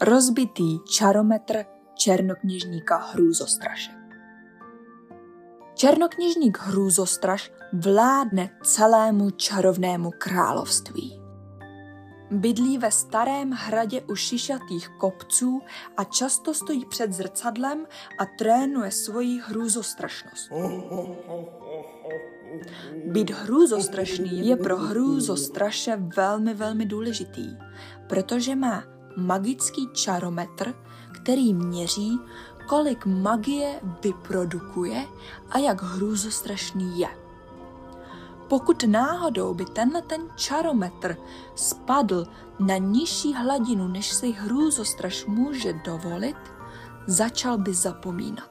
rozbitý čarometr černokněžníka Hrůzostraše. Černokněžník Hrůzostraš vládne celému čarovnému království. Bydlí ve starém hradě u šišatých kopců a často stojí před zrcadlem a trénuje svoji hrůzostrašnost. Být hrůzostrašný je pro hrůzostraše velmi, velmi důležitý, protože má magický čarometr, který měří, kolik magie vyprodukuje a jak hrůzostrašný je. Pokud náhodou by tenhle ten čarometr spadl na nižší hladinu, než si hrůzostraš může dovolit, začal by zapomínat.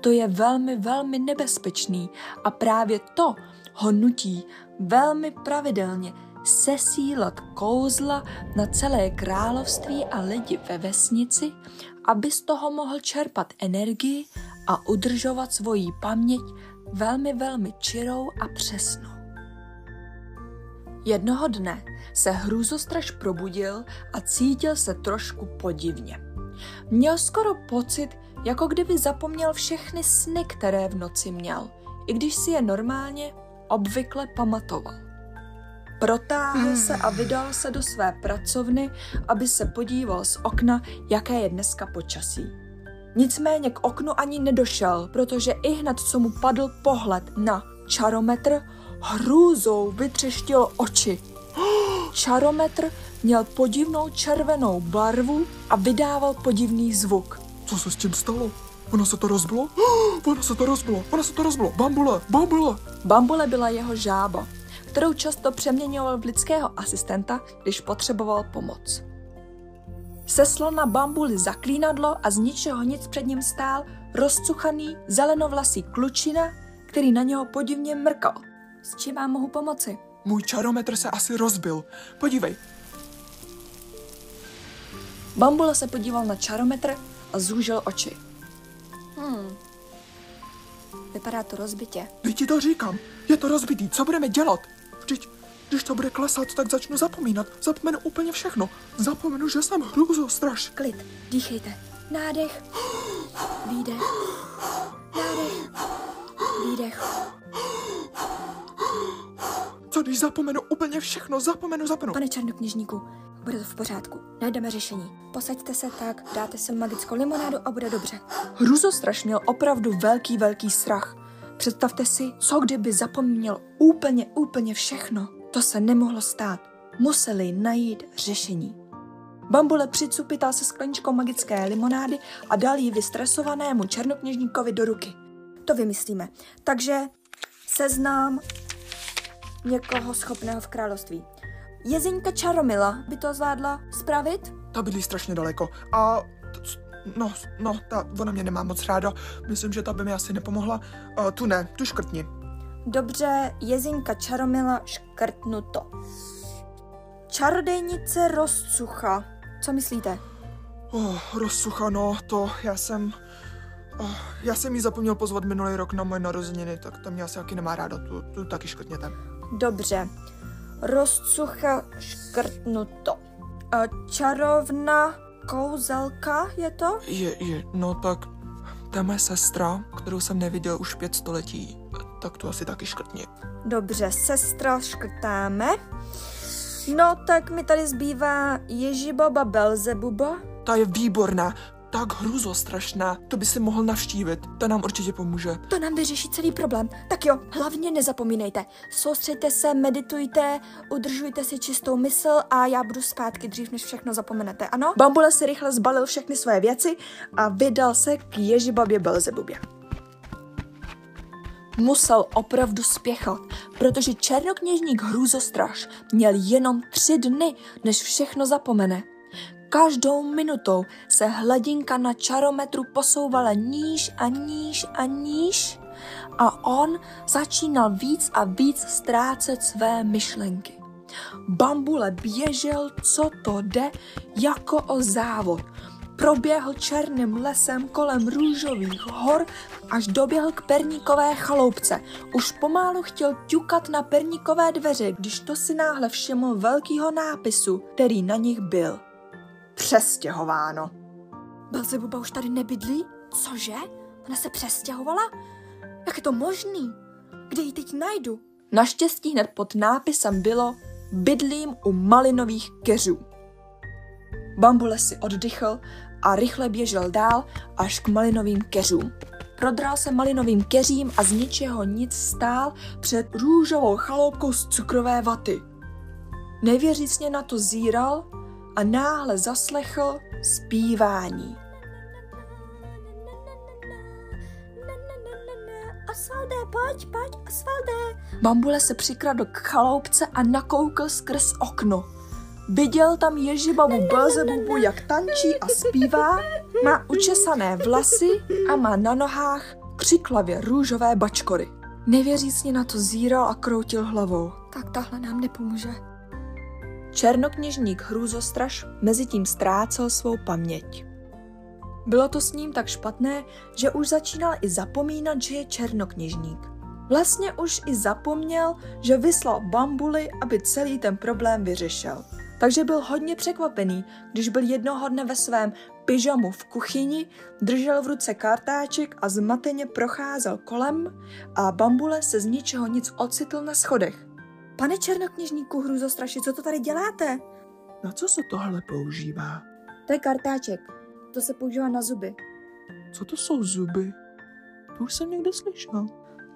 To je velmi, velmi nebezpečný a právě to ho nutí velmi pravidelně sesílat kouzla na celé království a lidi ve vesnici, aby z toho mohl čerpat energii a udržovat svoji paměť velmi, velmi čirou a přesnou. Jednoho dne se hrůzostraž probudil a cítil se trošku podivně. Měl skoro pocit, jako kdyby zapomněl všechny sny, které v noci měl, i když si je normálně obvykle pamatoval. Protáhl se a vydal se do své pracovny, aby se podíval z okna, jaké je dneska počasí. Nicméně k oknu ani nedošel, protože i hned, co mu padl pohled na čarometr, hrůzou vytřeštil oči. Čarometr měl podivnou červenou barvu a vydával podivný zvuk. Co se s tím stalo? Ono se to rozbilo? Ono se to rozbilo, ono se to rozbilo. Bambule, bambule. Bambule byla jeho žába, kterou často přeměňoval v lidského asistenta, když potřeboval pomoc. Seslo na bambuli zaklínadlo a z ničeho nic před ním stál rozcuchaný zelenovlasý klučina, který na něho podivně mrkal. S čím vám mohu pomoci? Můj čarometr se asi rozbil. Podívej. Bambula se podíval na čarometr a zúžil oči. Hmm. Vypadá to rozbitě. Teď ti to říkám. Je to rozbitý. Co budeme dělat? Vždyť, když to bude klesat, tak začnu zapomínat. Zapomenu úplně všechno. Zapomenu, že jsem hrůzostraš. Klid, dýchejte. Nádech, výdech, nádech, výdech. Co když zapomenu úplně všechno? Zapomenu, zapomenu. Pane černokněžníku, bude to v pořádku. Najdeme řešení. Posaďte se tak, dáte si magickou limonádu a bude dobře. Hruzostraš měl opravdu velký, velký strach. Představte si, co kdyby zapomněl úplně, úplně všechno. To se nemohlo stát. Museli najít řešení. Bambule přicupital se skleničkou magické limonády a dal ji vystresovanému černokněžníkovi do ruky. To vymyslíme. Takže seznám někoho schopného v království. Jezinka Čaromila by to zvládla spravit? Ta bydlí strašně daleko. A no, no, ta, ona mě nemá moc ráda. Myslím, že ta by mi asi nepomohla. A, tu ne, tu škrtni. Dobře, jezinka Čaromila škrtnuto. Čarodejnice Rozcucha. Co myslíte? Oh, rozsucha, no, to já jsem... Oh, já jsem jí zapomněl pozvat minulý rok na moje narozeniny, tak to mě asi taky nemá ráda, tu, tu taky škrtněte. Dobře. Rozcucha škrtnuto. A čarovna kouzelka je to? Je, je, no tak, to je moje sestra, kterou jsem neviděl už pět století, tak tu asi taky škrtni. Dobře, sestra škrtáme. No, tak mi tady zbývá Ježibaba Belzebuba. Ta je výborná, tak hruzostrašná, to by si mohl navštívit, to nám určitě pomůže. To nám vyřeší celý problém. Tak jo, hlavně nezapomínejte. Soustřeďte se, meditujte, udržujte si čistou mysl a já budu zpátky dřív, než všechno zapomenete, ano? Bambule si rychle zbalil všechny své věci a vydal se k Ježibabě Belzebubě. Musel opravdu spěchat, protože černokněžník Hrůzostraž měl jenom tři dny, než všechno zapomene. Každou minutou se hladinka na čarometru posouvala níž a níž a níž a on začínal víc a víc ztrácet své myšlenky. Bambule běžel, co to jde, jako o závod. Proběhl černým lesem kolem růžových hor, až doběhl k perníkové chaloupce. Už pomálu chtěl ťukat na perníkové dveře, když to si náhle všiml velkýho nápisu, který na nich byl. Přestěhováno. Belzebuba už tady nebydlí? Cože? Ona se přestěhovala? Jak je to možný? Kde ji teď najdu? Naštěstí hned pod nápisem bylo Bydlím u malinových keřů. Bambule si oddychl a rychle běžel dál až k malinovým keřům. Prodral se malinovým keřím a z ničeho nic stál před růžovou chaloupkou z cukrové vaty. Nevěřícně na to zíral a náhle zaslechl zpívání. Asfalde, pojď, pojď, asfalde. Bambule se přikradl k chaloupce a nakoukl skrz okno. Viděl tam Ježibabu Belzebubu, jak tančí a zpívá, má učesané vlasy a má na nohách křiklavě růžové bačkory. Nevěřícně na to zíral a kroutil hlavou. Tak tahle nám nepomůže. Černokněžník Hrůzostraž mezi tím ztrácel svou paměť. Bylo to s ním tak špatné, že už začínal i zapomínat, že je černokněžník. Vlastně už i zapomněl, že vyslal bambuly, aby celý ten problém vyřešil. Takže byl hodně překvapený, když byl jednoho dne ve svém pyžamu v kuchyni, držel v ruce kartáček a zmateně procházel kolem a bambule se z ničeho nic ocitl na schodech. Pane černokněžníku Hruzostraši, co to tady děláte? Na co se tohle používá? To je kartáček. To se používá na zuby. Co to jsou zuby? To už jsem někde slyšel.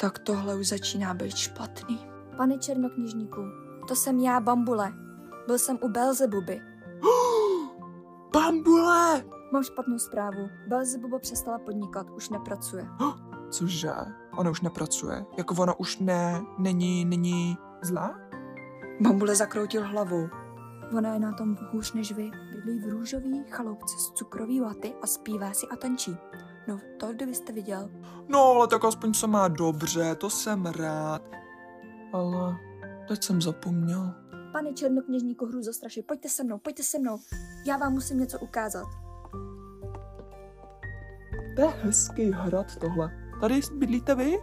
Tak tohle už začíná být špatný. Pane černokněžníku, to jsem já, Bambule. Byl jsem u Belzebuby. Bambule! Mám špatnou zprávu. Belzebuba přestala podnikat, už nepracuje. Cože? Ona už nepracuje. Jako ona už ne, není, není zlá? Bambule zakroutil hlavou. Ona je na tom hůř než vy. Bydlí v růžový chaloupce z cukrový vaty a zpívá si a tančí. No, to kdybyste viděl. No, ale tak aspoň se má dobře, to jsem rád. Ale teď jsem zapomněl. Pane černokněžníku Hruzostraši, pojďte se mnou, pojďte se mnou. Já vám musím něco ukázat. To je hezký hrad tohle. Tady bydlíte vy?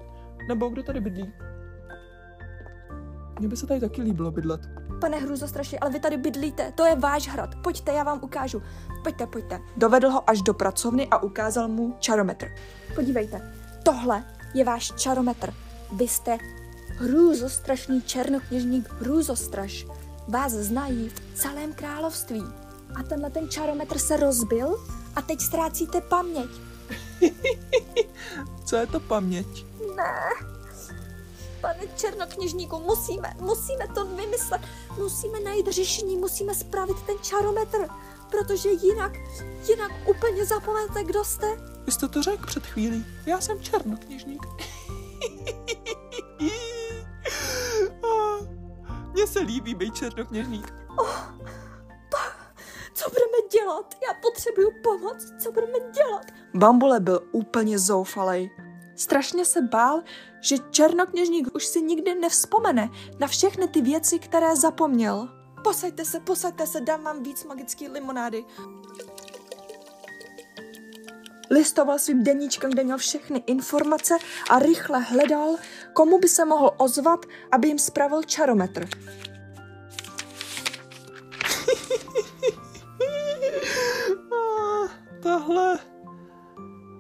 Nebo kdo tady bydlí? Mně by se tady taky líbilo bydlet. Pane Hruzostraši, ale vy tady bydlíte, to je váš hrad. Pojďte, já vám ukážu. Pojďte, pojďte. Dovedl ho až do pracovny a ukázal mu čarometr. Podívejte, tohle je váš čarometr. Vy jste hrůzostrašný černokněžník Hrůzostraš. Vás znají v celém království. A tenhle ten čarometr se rozbil a teď ztrácíte paměť. Co je to paměť? Ne. Pane černokněžníku, musíme, musíme to vymyslet. Musíme najít řešení, musíme spravit ten čarometr. Protože jinak, jinak úplně zapomenete, kdo jste. Vy jste to řekl před chvílí. Já jsem černokněžník. Mně se líbí být černokněžník. Co budeme dělat? Já potřebuju pomoc. Co budeme dělat? Bambule byl úplně zoufalej. Strašně se bál, že černokněžník už si nikdy nevzpomene na všechny ty věci, které zapomněl. Posaďte se, posaďte se, dám vám víc magické limonády. Listoval svým deníčkem, kde měl všechny informace a rychle hledal, komu by se mohl ozvat, aby jim spravil čarometr. Ah, tahle,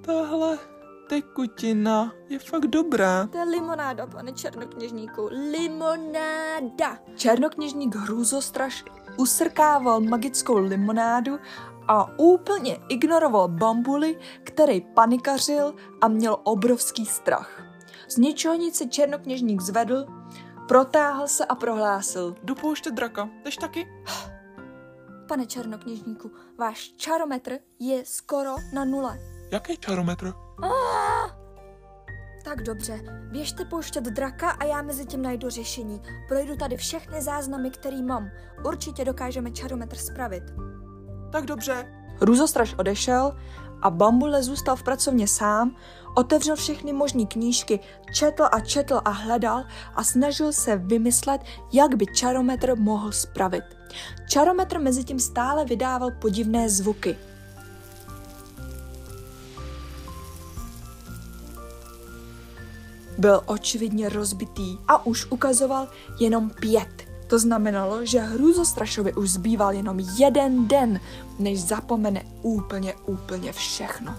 tahle tekutina je fakt dobrá. To je limonáda, pane černokněžníku. Limonáda. Černokněžník Hrůzostraš usrkával magickou limonádu a úplně ignoroval bambuly, který panikařil a měl obrovský strach. Z ničeho nic se černokněžník zvedl, protáhl se a prohlásil. Jdu pouštět draka. Jdeš taky? Pane černokněžníku, váš čarometr je skoro na nule. Jaký čarometr? Tak dobře, běžte pouštět draka a já mezi tím najdu řešení. Projdu tady všechny záznamy, který mám. Určitě dokážeme čarometr spravit. Tak dobře. Růzostraž odešel a Bambule zůstal v pracovně sám, otevřel všechny možné knížky, četl a četl a hledal a snažil se vymyslet, jak by čarometr mohl spravit. Čarometr mezi tím stále vydával podivné zvuky. Byl očividně rozbitý a už ukazoval jenom pět. To znamenalo, že Hrůzostrašovi už zbýval jenom jeden den, než zapomene úplně, úplně všechno.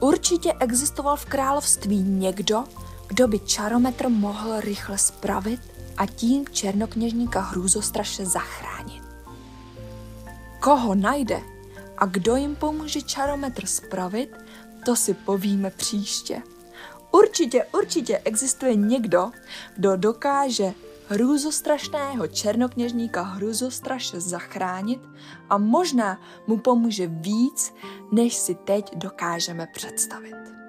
Určitě existoval v království někdo, kdo by čarometr mohl rychle spravit a tím černokněžníka hrůzostraše zachránit. Koho najde a kdo jim pomůže čarometr spravit, to si povíme příště. Určitě, určitě existuje někdo, kdo dokáže hrůzostrašného černokněžníka hrůzostraše zachránit a možná mu pomůže víc, než si teď dokážeme představit.